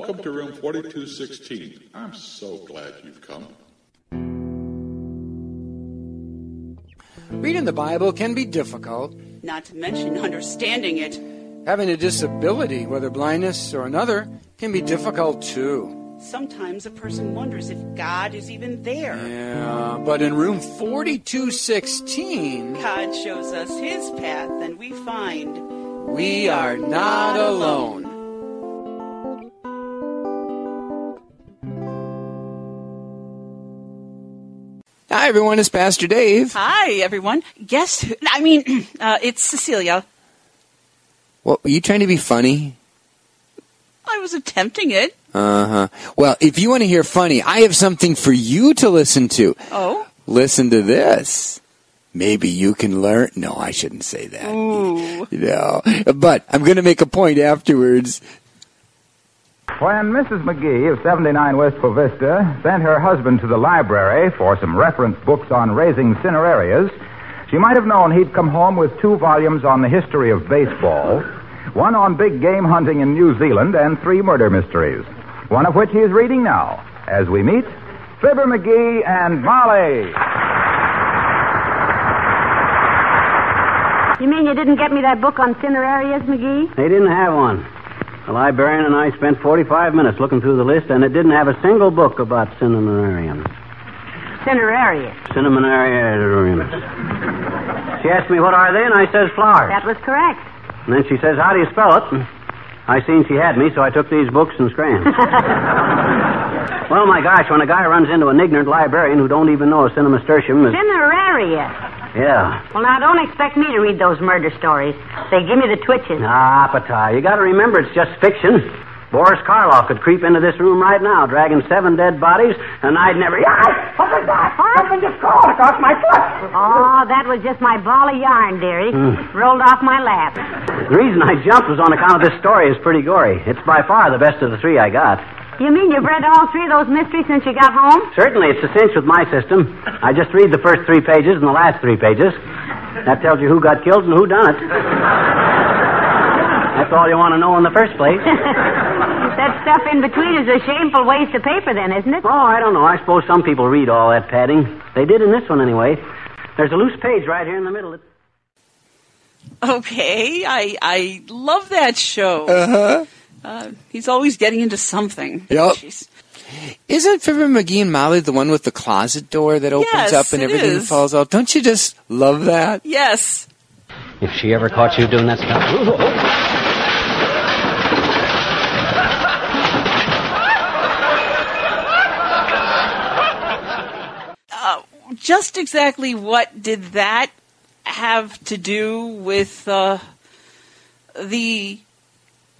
welcome to room 4216. I'm so glad you've come. Reading the Bible can be difficult. Not to mention understanding it. Having a disability, whether blindness or another, can be difficult too. Sometimes a person wonders if God is even there. Yeah, but in room 4216, God shows us his path and we find we are not alone. Hi, everyone. It's Pastor Dave. Hi, everyone. Guess who? I mean, uh, it's Cecilia. What, were you trying to be funny? I was attempting it. Uh huh. Well, if you want to hear funny, I have something for you to listen to. Oh? Listen to this. Maybe you can learn. No, I shouldn't say that. Ooh. No, but I'm going to make a point afterwards. When Mrs. McGee of 79 Wistful Vista sent her husband to the library for some reference books on raising cinerarias, she might have known he'd come home with two volumes on the history of baseball, one on big game hunting in New Zealand, and three murder mysteries, one of which he is reading now as we meet Fibber McGee and Molly. You mean you didn't get me that book on cinerarias, McGee? They didn't have one. The librarian and I spent 45 minutes looking through the list, and it didn't have a single book about cinnamon Cinerarias. Cinnamon She asked me what are they, and I says flowers. That was correct. And then she says, how do you spell it? And I seen she had me, so I took these books and scrans. well, my gosh, when a guy runs into an ignorant librarian who don't even know a cinemasturtium is... Cineraria. Yeah. Well, now, don't expect me to read those murder stories. They give me the twitches. Ah, Pata, you gotta remember it's just fiction. Boris Karloff could creep into this room right now, dragging seven dead bodies, and I'd never... Yeah, what was that? Something just crawled across my foot. Oh, that was just my ball of yarn, dearie. Rolled off my lap. The reason I jumped was on account of this story is pretty gory. It's by far the best of the three I got. You mean you've read all three of those mysteries since you got home? Certainly, it's a cinch with my system. I just read the first three pages and the last three pages. That tells you who got killed and who done it. That's all you want to know in the first place. that stuff in between is a shameful waste of paper, then, isn't it? Oh, I don't know. I suppose some people read all that padding. They did in this one, anyway. There's a loose page right here in the middle. Okay, I I love that show. Uh-huh. Uh, he's always getting into something. Yep. Jeez. Isn't Fibber McGee and Molly the one with the closet door that opens Yes, up and everything is. falls out? Don't you just love that? Yes. If she ever caught you doing that stuff. Just exactly what did that have to do with uh, the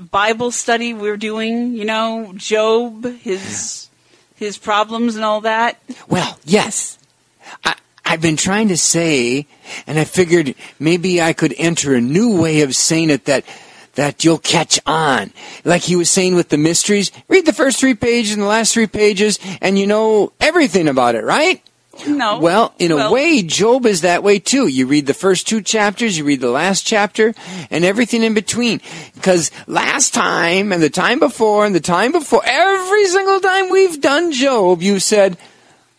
Bible study we're doing? You know, Job, his his problems and all that. Well, yes. I, I've been trying to say, and I figured maybe I could enter a new way of saying it that that you'll catch on. Like he was saying with the mysteries, read the first three pages and the last three pages, and you know everything about it, right? No. Well, in a way, Job is that way too. You read the first two chapters, you read the last chapter, and everything in between. Because last time, and the time before, and the time before, every single time we've done Job, you said,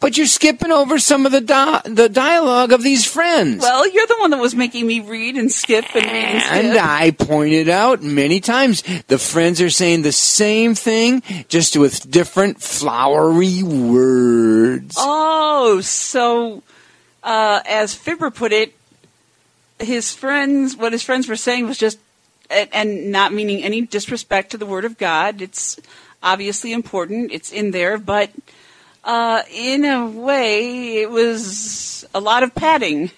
but you're skipping over some of the di- the dialogue of these friends. Well, you're the one that was making me read and skip and read and skip. And I pointed out many times the friends are saying the same thing, just with different flowery words. Oh, so uh, as Fibber put it, his friends, what his friends were saying was just, and, and not meaning any disrespect to the Word of God. It's obviously important. It's in there, but uh, in a way, it was a lot of padding.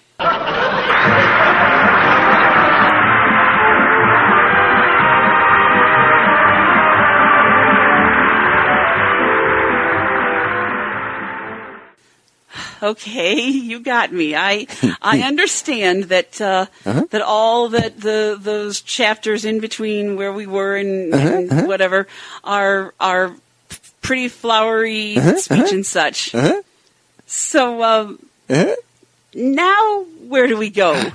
Okay, you got me. I I understand that uh, Uh-huh. that all that the those chapters in between where we were and, and Uh-huh, whatever are are pretty flowery Uh-huh, speech and such. Uh-huh. So um, Uh-huh. now where do we go?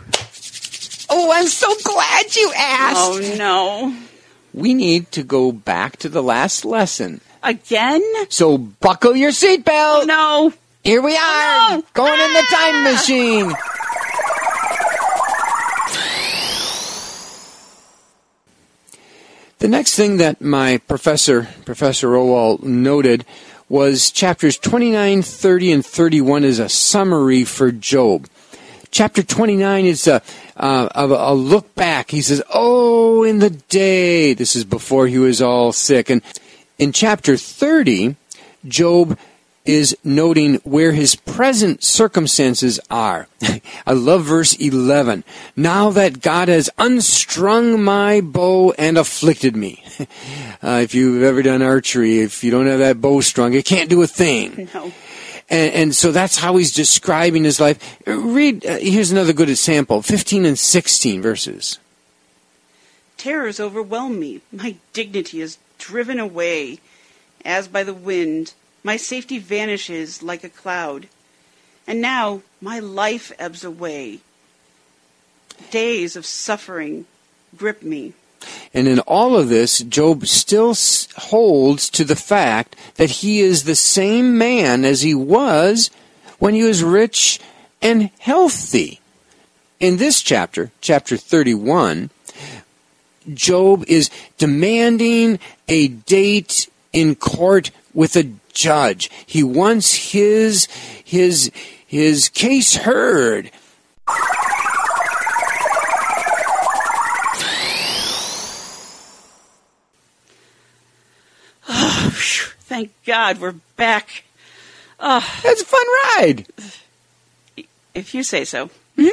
Oh, I'm so glad you asked. Oh no! we need to go back to the last lesson. Again? So buckle your seatbelt. No. Here we are, No. going in the time Ah. machine. The next thing that my professor, Professor Rowell, noted was chapters 29, 30, and 31 is a summary for Job. Chapter 29 is a, uh, a, a look back. He says, Oh, in the day. This is before he was all sick. And in chapter 30, Job is noting where his present circumstances are. I love verse 11. Now that God has unstrung my bow and afflicted me. Uh, if you've ever done archery, if you don't have that bow strung, it can't do a thing. No. And, and so that's how he's describing his life. Read, uh, here's another good example 15 and 16 verses. Terrors overwhelm me. My dignity is driven away as by the wind. My safety vanishes like a cloud. And now my life ebbs away. Days of suffering grip me. And in all of this, Job still holds to the fact that he is the same man as he was when he was rich and healthy. In this chapter, chapter 31, Job is demanding a date in court with a judge. He wants his his his case heard. Oh, phew, Thank God we're back. Oh. That's a fun ride. if you say so. Mm-hmm.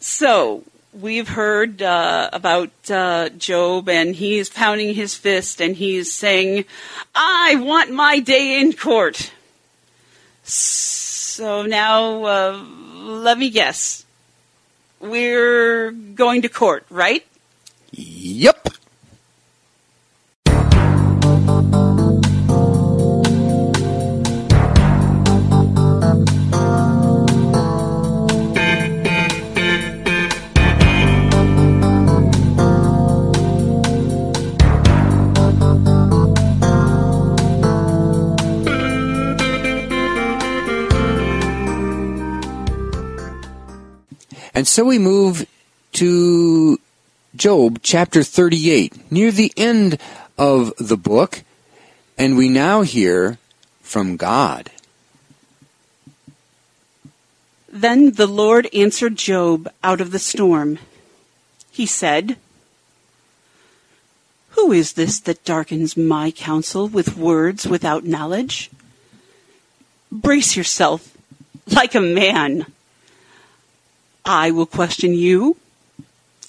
So we've heard uh, about uh, Job, and he's pounding his fist, and he's saying, "I want my day in court." So now, uh, let me guess. We're going to court, right? Yep. And so we move to Job chapter 38, near the end of the book, and we now hear from God. Then the Lord answered Job out of the storm. He said, Who is this that darkens my counsel with words without knowledge? Brace yourself like a man. I will question you,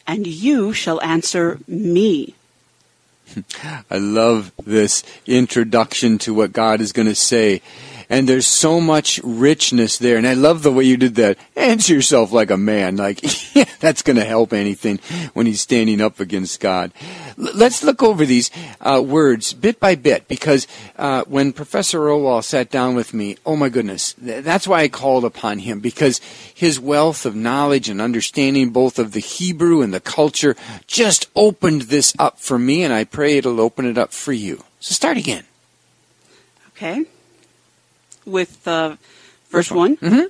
and you shall answer me. I love this introduction to what God is going to say. And there's so much richness there. And I love the way you did that. Answer yourself like a man. Like, yeah, that's going to help anything when he's standing up against God. L- let's look over these uh, words bit by bit because uh, when Professor Rowall sat down with me, oh my goodness, th- that's why I called upon him because his wealth of knowledge and understanding both of the Hebrew and the culture just opened this up for me, and I pray it'll open it up for you. So start again. Okay? With uh, verse 1. Mhm.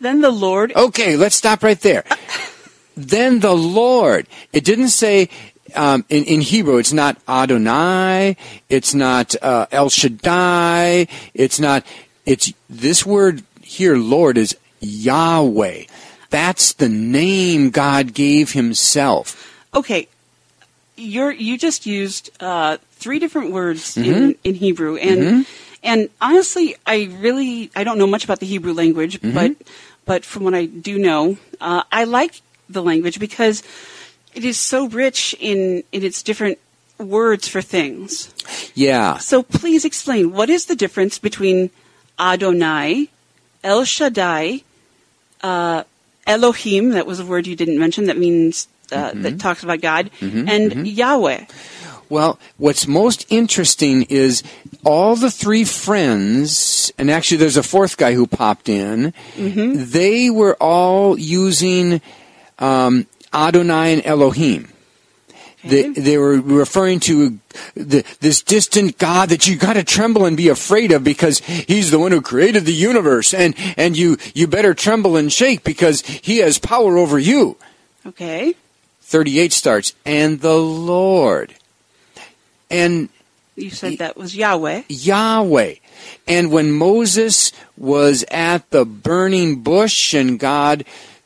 Then the Lord. Okay, let's stop right there. then the Lord. It didn't say um, in, in Hebrew. It's not Adonai. It's not uh, El Shaddai. It's not. It's this word here. Lord is Yahweh. That's the name God gave Himself. Okay, you're you just used uh, three different words in, in Hebrew, and and honestly, I really I don't know much about the Hebrew language, but but from what I do know, uh, I like the language because it is so rich in in its different words for things. Yeah. So please explain what is the difference between Adonai, El Shaddai, uh, Elohim, that was a word you didn't mention that means, uh, that talks about God, and Yahweh. Well, what's most interesting is all the three friends, and actually there's a fourth guy who popped in, they were all using um, Adonai and Elohim. They, they were referring to the, this distant God that you got to tremble and be afraid of because He's the one who created the universe, and and you you better tremble and shake because He has power over you. Okay. Thirty-eight starts, and the Lord, and You said that was Yahweh. Yahweh. And when Moses was at the burning bush and God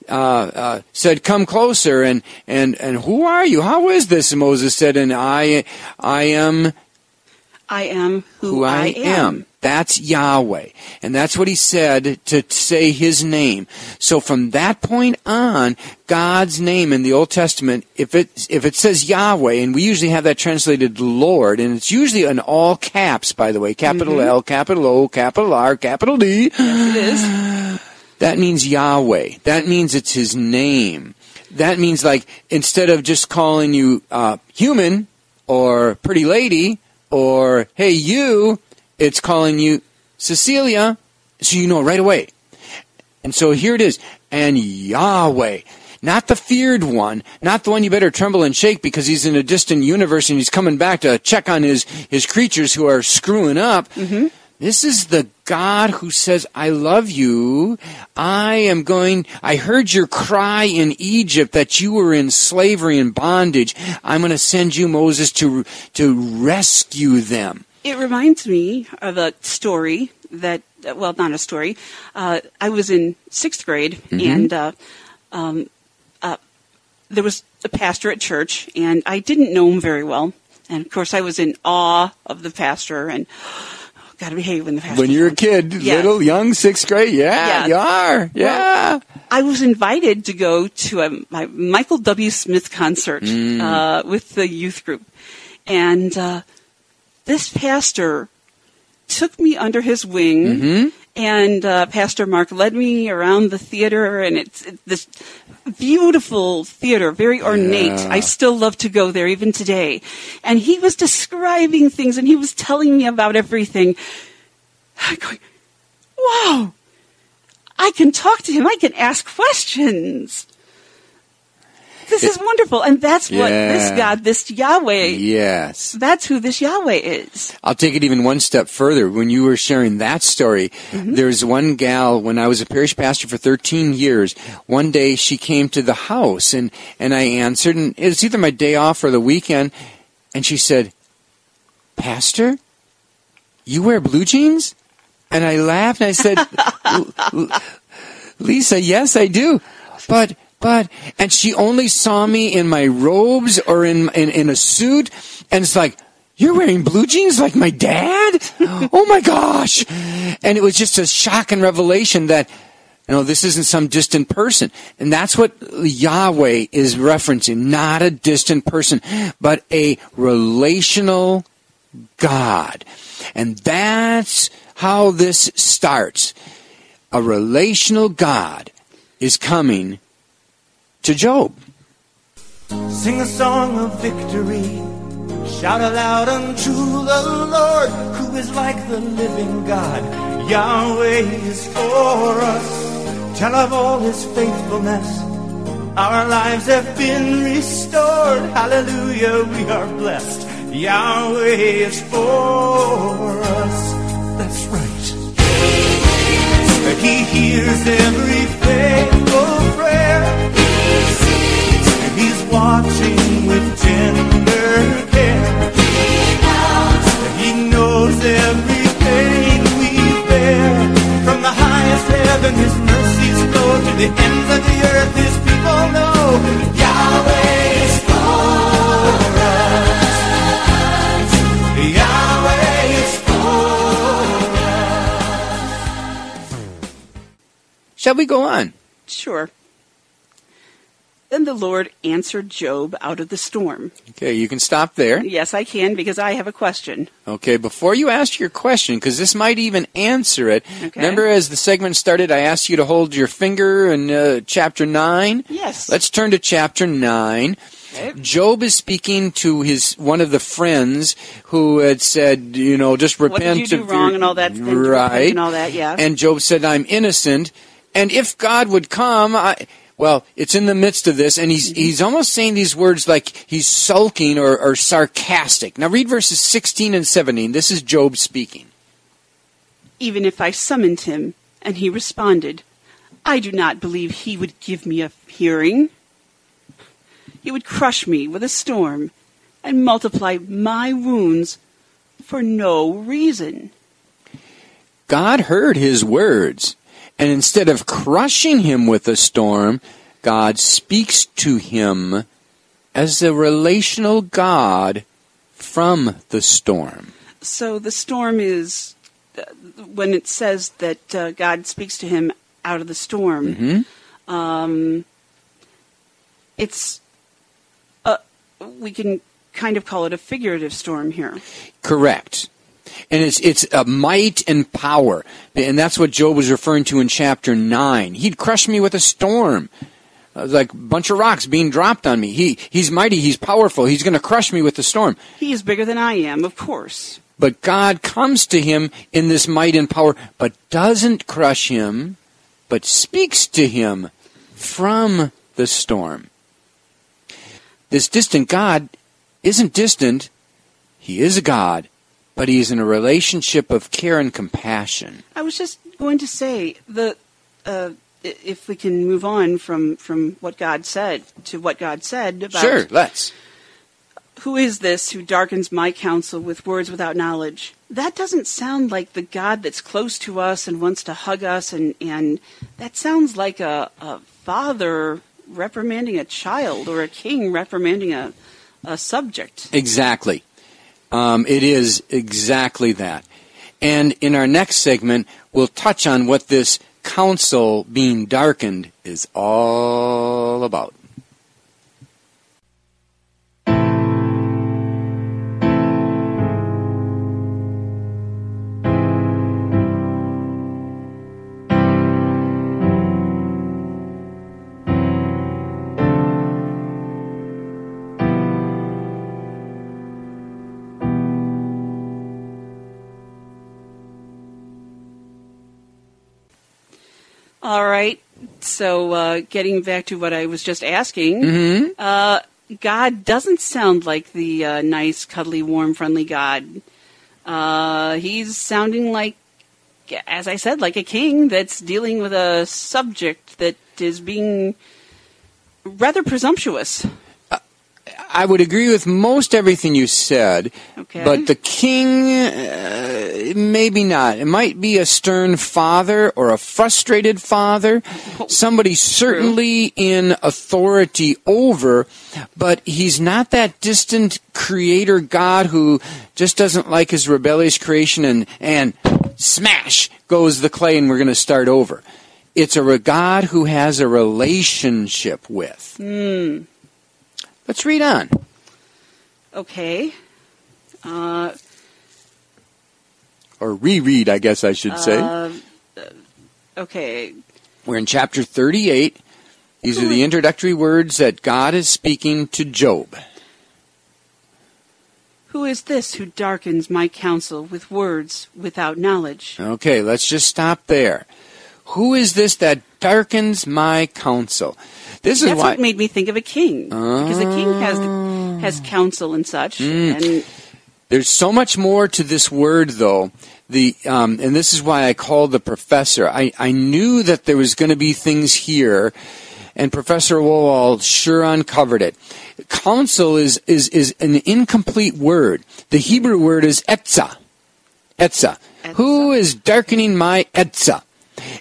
uh, uh, said, "Come closer," and and and who are you? How is this? Moses said, "And I, I am I am who, who I am." That's Yahweh, and that's what he said to say his name. So from that point on, God's name in the Old Testament, if it if it says Yahweh, and we usually have that translated Lord, and it's usually in all caps, by the way, capital L, capital O, capital R, capital D. It is. That means Yahweh. That means it's his name. That means like instead of just calling you uh, human or pretty lady or hey you, it's calling you Cecilia, so you know right away. And so here it is, and Yahweh. Not the feared one, not the one you better tremble and shake because he's in a distant universe and he's coming back to check on his, his creatures who are screwing up. Mm-hmm. This is the God who says, I love you. I am going, I heard your cry in Egypt that you were in slavery and bondage. I'm going to send you, Moses, to, to rescue them. It reminds me of a story that, well, not a story. Uh, I was in sixth grade, and uh, um, uh, there was a pastor at church, and I didn't know him very well. And of course, I was in awe of the pastor, and got to behave when the. When you're a kid, Yeah. little, young, sixth grade, yeah, Yeah. you are. Yeah. I was invited to go to a my Michael W. Smith concert uh, with the youth group, and uh, this pastor took me under his wing, and uh, Pastor Mark led me around the theater, and it's, it's this beautiful theater, very ornate. Yeah. I still love to go there even today. And he was describing things, and he was telling me about everything. I'm going, wow. I can talk to him. I can ask questions. This is wonderful. And that's what this God, this Yahweh, Yes. that's who this Yahweh is. I'll take it even one step further. When you were sharing that story, mm-hmm. there's one gal, when I was a parish pastor for 13 years, one day she came to the house and, and I answered, and it was either my day off or the weekend, and she said, Pastor, you wear blue jeans? And I laughed and I said, "L- L- Lisa, yes, I do. But, but, and she only saw me in my robes or in, in, in a suit. And it's like, you're wearing blue jeans like my dad? Oh my gosh. And it was just a shock and revelation that, you know, this isn't some distant person. And that's what Yahweh is referencing. Not a distant person, but a relational God. And that's how this starts. A relational God is coming to Job. Sing a song of victory. Shout aloud unto the Lord, who is like the living God. Yahweh is for us. Tell of all his faithfulness. Our lives have been restored. Hallelujah, we are blessed. Yahweh is for us. That's right. He hears every faithful prayer. He's watching with tender care. He knows every pain we bear. From the highest heaven, His mercies flow to the ends of the earth. His people know Yahweh is for us. Yahweh is for us. Shall we go on? Sure. Then the Lord answered Job out of the storm. Okay, you can stop there. Yes, I can because I have a question. Okay, before you ask your question, because this might even answer it. Okay. Remember, as the segment started, I asked you to hold your finger in uh, chapter 9? Yes. Let's turn to chapter 9. Okay. Job is speaking to his one of the friends who had said, you know, just repent. What did you do wrong your- and all that, right? and all that, yeah. And Job said, "I'm innocent, and if God would come, I." Well, it's in the midst of this, and he's mm-hmm. he's almost saying these words like he's sulking or, or sarcastic. Now read verses 16 and 17. This is Job speaking. Even if I summoned him and he responded, I do not believe he would give me a hearing. He would crush me with a storm and multiply my wounds for no reason. God heard his words, and instead of crushing him with a storm, God speaks to him as a relational God from the storm. So the storm is uh, when it says that uh, God speaks to him out of the storm. Um, it's uh, we can kind of call it a figurative storm here. Correct. And it's it's a might and power. And that's what Job was referring to in chapter 9. He'd crush me with a storm. It like a bunch of rocks being dropped on me. He he's mighty, he's powerful. He's going to crush me with the storm. He is bigger than I am, of course. But God comes to him in this might and power, but doesn't crush him, but speaks to him from the storm. This distant God isn't distant. He is a God, but he is in a relationship of care and compassion. I was just going to say the uh, if we can move on from from what God said to what God said about Sure, let's. who is this who darkens my counsel with words without knowledge? That doesn't sound like the God that's close to us and wants to hug us, and, and that sounds like a, a father reprimanding a child or a king reprimanding a, a subject. Exactly. Um, it is exactly that. And in our next segment, we'll touch on what this counsel being darkened is all about. All right. So, uh, getting back to what I was just asking, uh, God doesn't sound like the uh, nice, cuddly, warm, friendly God. Uh, he's sounding like, as I said, like a king that's dealing with a subject that is being rather presumptuous. I would agree with most everything you said, Okay. but the king, uh, maybe not. It might be a stern father or a frustrated father, somebody certainly in authority over, but he's not that distant creator God who just doesn't like his rebellious creation and, and smash goes the clay and we're going to start over. It's a God who has a relationship with. Let's read on. Okay. Uh, or reread, I guess I should say. uh, okay. We're in chapter 38. These are the introductory words that God is speaking to Job. Who is this who darkens my counsel with words without knowledge? Okay, let's just stop there. Who is this that darkens my counsel? This is That's why what made me think of a king, because a king has has counsel and such. Mm. And There's so much more to this word, though. The um, and this is why I called the professor. I, I knew that there was going to be things here, and Professor Wowald sure uncovered it. Counsel is is is an incomplete word. The Hebrew word is etza. Etza. Who is darkening my etza?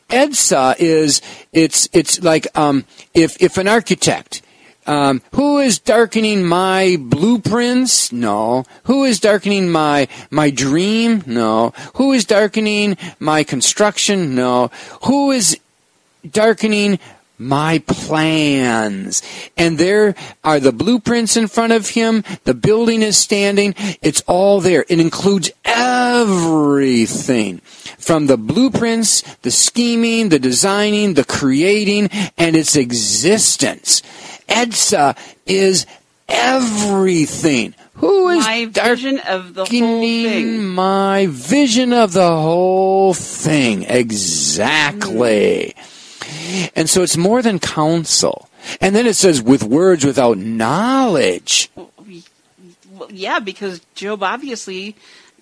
Etza is it's it's like um, if if an architect um, who is darkening my blueprints? No. Who is darkening my my dream? No. Who is darkening my construction? No. Who is darkening my plans? And there are the blueprints in front of him. The building is standing. It's all there. It includes everything from the blueprints, the scheming, the designing, the creating, and its existence. Etzah is everything. Who is my vision of the whole thing. my vision of the whole thing? Exactly. And so it's more than counsel. And then it says, with words without knowledge. Well, yeah, because Job obviously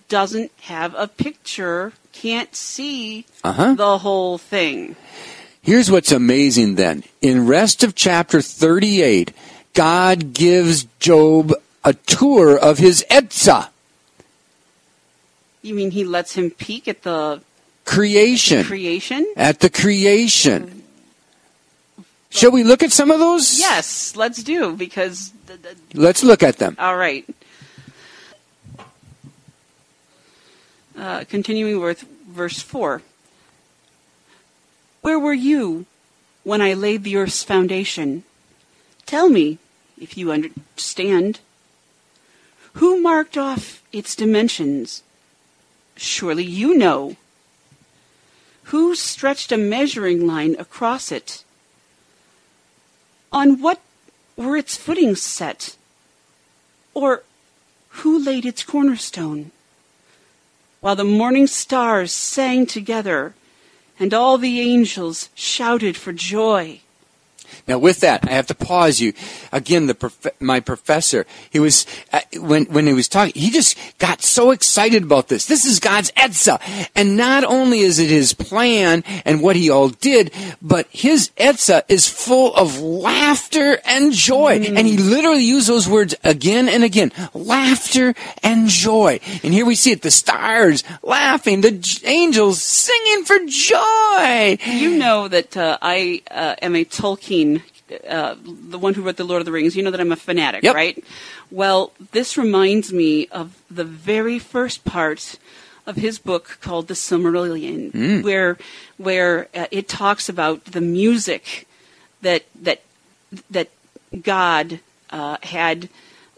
doesn't have a picture, can't see Uh-huh. the whole thing. Here's what's amazing then. In rest of chapter 38, God gives Job a tour of his Etzah, You mean he lets him peek at the creation. creation? at the creation. Shall we look at some of those? Yes, let's do because. The, the, Let's look at them. all right. Uh, continuing with verse four. Where were you when I laid the earth's foundation? Tell me, if you understand. Who marked off its dimensions? Surely you know. Who stretched a measuring line across it? On what were its footings set? Or who laid its cornerstone? While the morning stars sang together and all the angels shouted for joy. Now, with that, I have to pause you again. The prof- my professor, he was uh, when when he was talking, he just got so excited about this. This is God's Etzah, and not only is it His plan and what He all did, but His Etzah is full of laughter and joy. And He literally used those words again and again: laughter and joy. And here we see it: the stars laughing, the j- angels singing for joy. You know that uh, I uh, am a Tolkien, uh, the one who wrote The Lord of the Rings. You know that I'm a fanatic, Yep. right? Well, this reminds me of the very first part of his book called The Silmarillion, where where uh, it talks about the music that that that God uh, had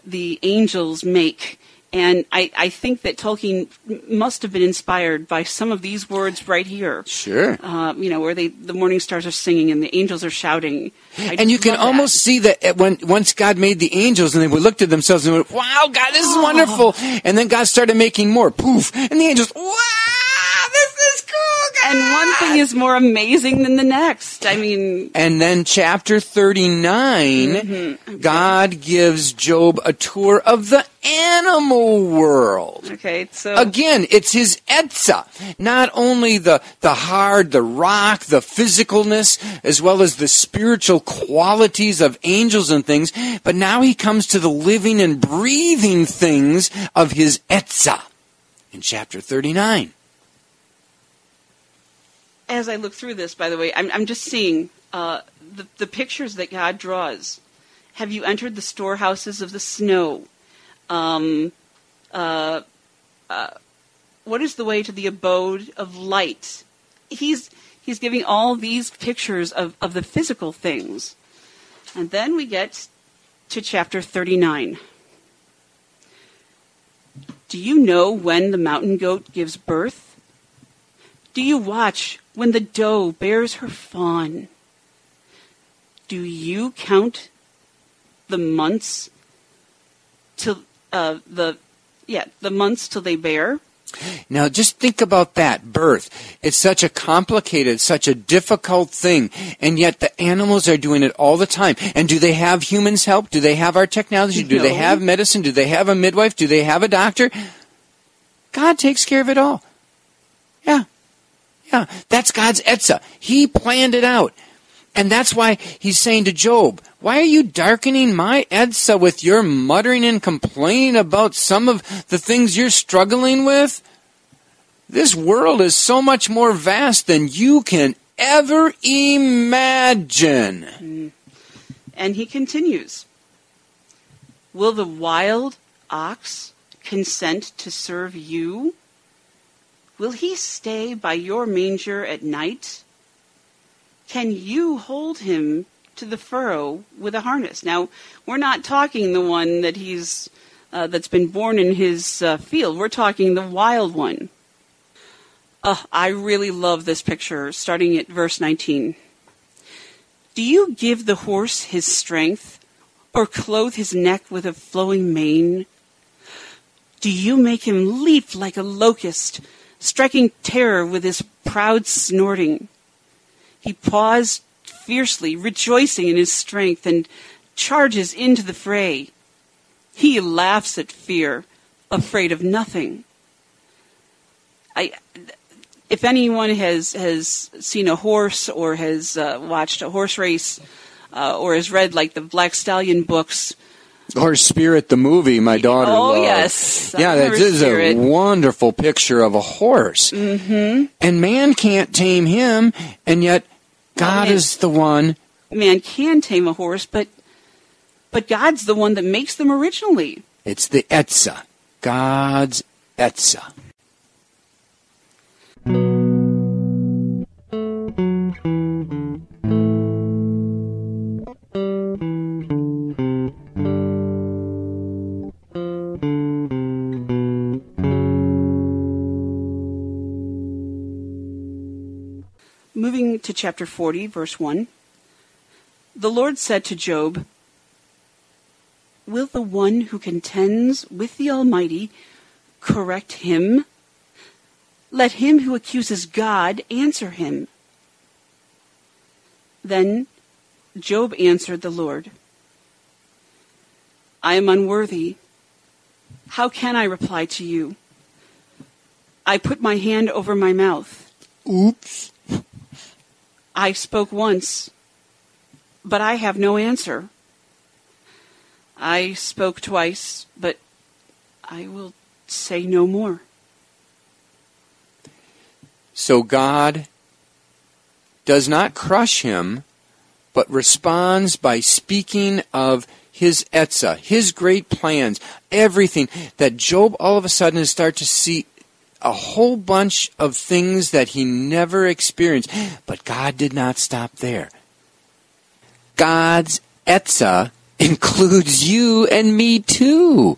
the angels make. And I, I think that Tolkien must have been inspired by some of these words right here. Sure. Uh, you know, where they the morning stars are singing and the angels are shouting. I and you can that. almost see that when once God made the angels and they looked at themselves and went, "Wow, God, this is wonderful." And then God started making more. Poof, and the angels, "Wow, this is cool, God." And one thing is more amazing than the next. I mean, And then chapter 39, Mm-hmm. God gives Job a tour of the animal world. okay, so Again, it's his Etzah. Not only the, the hard, the rock, the physicalness, as well as the spiritual qualities of angels and things, but now he comes to the living and breathing things of his Etzah in chapter 39. As I look through this, by the way, I'm, I'm just seeing uh, the, the pictures that God draws. Have you entered the storehouses of the snow? Um, uh, uh, what is the way to the abode of light? He's he's giving all these pictures of, of the physical things, and then we get to chapter 39. Do you know when the mountain goat gives birth? Do you watch when the doe bears her fawn? Do you count the months till uh, the yeah the months till they bear? Now just think about that birth. It's such a complicated, such a difficult thing, and yet the animals are doing it all the time. And do they have humans help? Do they have our technology? Do they have medicine? Do they have a midwife? Do they have a doctor? God takes care of it all. Yeah. Yeah. That's God's Etzah. He planned it out. And that's why he's saying to Job, why are you darkening my Etzah with your muttering and complaining about some of the things you're struggling with? This world is so much more vast than you can ever imagine. Mm. And he continues Will the wild ox consent to serve you? Will he stay by your manger at night? Can you hold him to the furrow with a harness? Now, we're not talking the one that he's uh, that's been born in his uh, field. We're talking the wild one. Uh, I really love this picture, starting at verse 19. Do you give the horse his strength, or clothe his neck with a flowing mane? Do you make him leap like a locust, striking terror with his proud snorting? He paws fiercely, rejoicing in his strength, and charges into the fray. He laughs at fear, afraid of nothing. I, if anyone has has seen a horse or has uh, watched a horse race uh, or has read like the Black Stallion books, Or Spirit, the movie, my daughter Oh, loved. yes. I Yeah, that is Spirit. a wonderful picture of a horse. Mm-hmm. And man can't tame him, and yet God man- is the one. man can tame a horse, but but God's the one that makes them originally. It's the Etza. God's Etza. Chapter 40, verse 1. The Lord said to Job, Will the one who contends with the Almighty correct him? Let him who accuses God answer him. Then Job answered the Lord, I am unworthy. How can I reply to you? I put my hand over my mouth. Oops. I spoke once, but I have no answer. I spoke twice, but I will say no more. So God does not crush him, but responds by speaking of his Etza, his great plans, everything that Job all of a sudden start to see a whole bunch of things that he never experienced. But God did not stop there. God's Etza includes you and me too.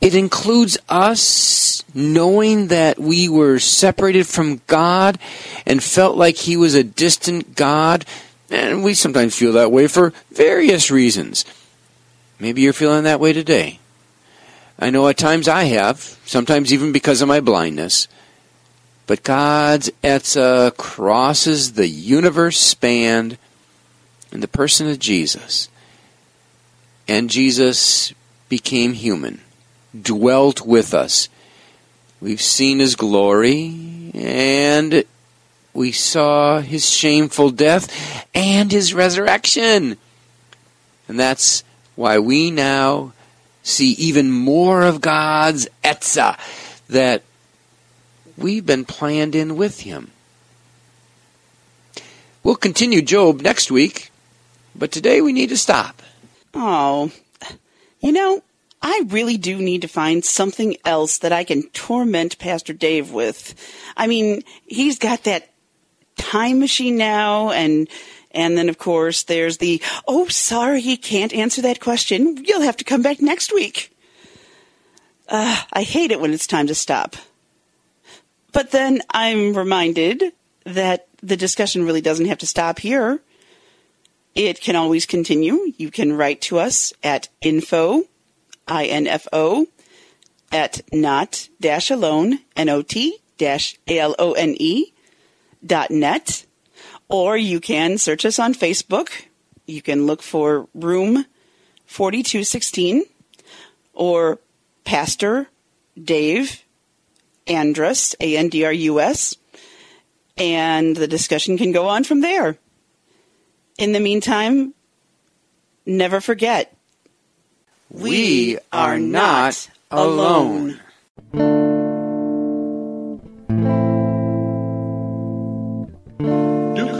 It includes us knowing that we were separated from God and felt like He was a distant God. And we sometimes feel that way for various reasons. Maybe you're feeling that way today. I know at times I have, sometimes even because of my blindness. But God's Etza crosses the universe span in the person of Jesus. And Jesus became human dwelt with us. We've seen his glory, and we saw his shameful death and his resurrection. And that's why we now see even more of God's Etza that we've been planned in with him. We'll continue Job next week, but today we need to stop. Oh, you know, I really do need to find something else that I can torment Pastor Dave with. I mean, he's got that time machine now and and then of course there's the oh sorry he can't answer that question. You'll have to come back next week. Uh, I hate it when it's time to stop. But then I'm reminded that the discussion really doesn't have to stop here. It can always continue. You can write to us at info I-N-F-O, at not dash alone, N-O-T dash A-L-O-N-E dot net. Or you can search us on Facebook. You can look for Room 4216 or Pastor Dave Andrus, A-N-D-R-U-S, and the discussion can go on from there. In the meantime, never forget, We are not alone.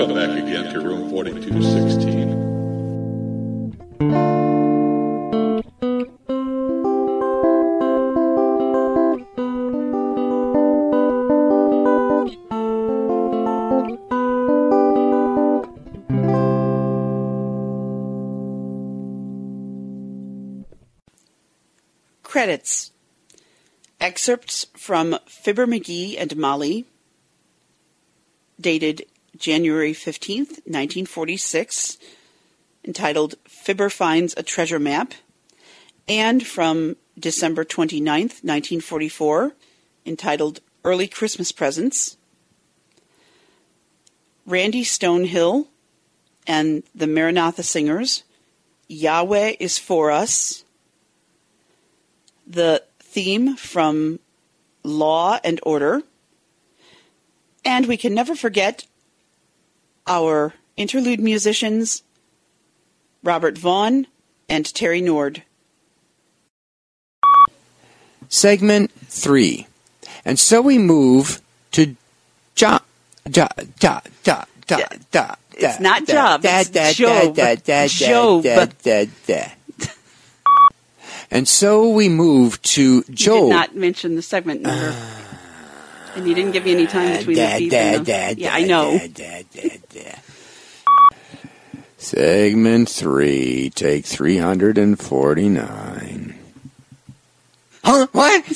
Do come back again to room 4216. Credits. Excerpts from Fibber McGee and Molly, dated January 15th, 1946, entitled Fibber Finds a Treasure Map, and from December 29th, 1944, entitled Early Christmas Presents. Randy Stonehill and the Maranatha Singers. Yahweh is for us. The theme from Law and Order. And we can never forget our interlude musicians, Robert Vaughn and Terry Nord. Segment three. And so we move to ja, ja, ja, ja, ja, ja. It's da, not da, Job, da, it's da, Job. Job. And so we move to You did Job. not mention the segment number. Ah. And you didn't give me any time between Da, the beep da, and the... da, Yeah, da, I know. da, da, da, da. Segment three, take 349. Huh? What?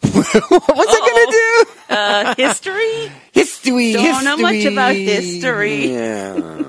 What's it gonna do? Uh, history? History. Don't know much about history. Yeah.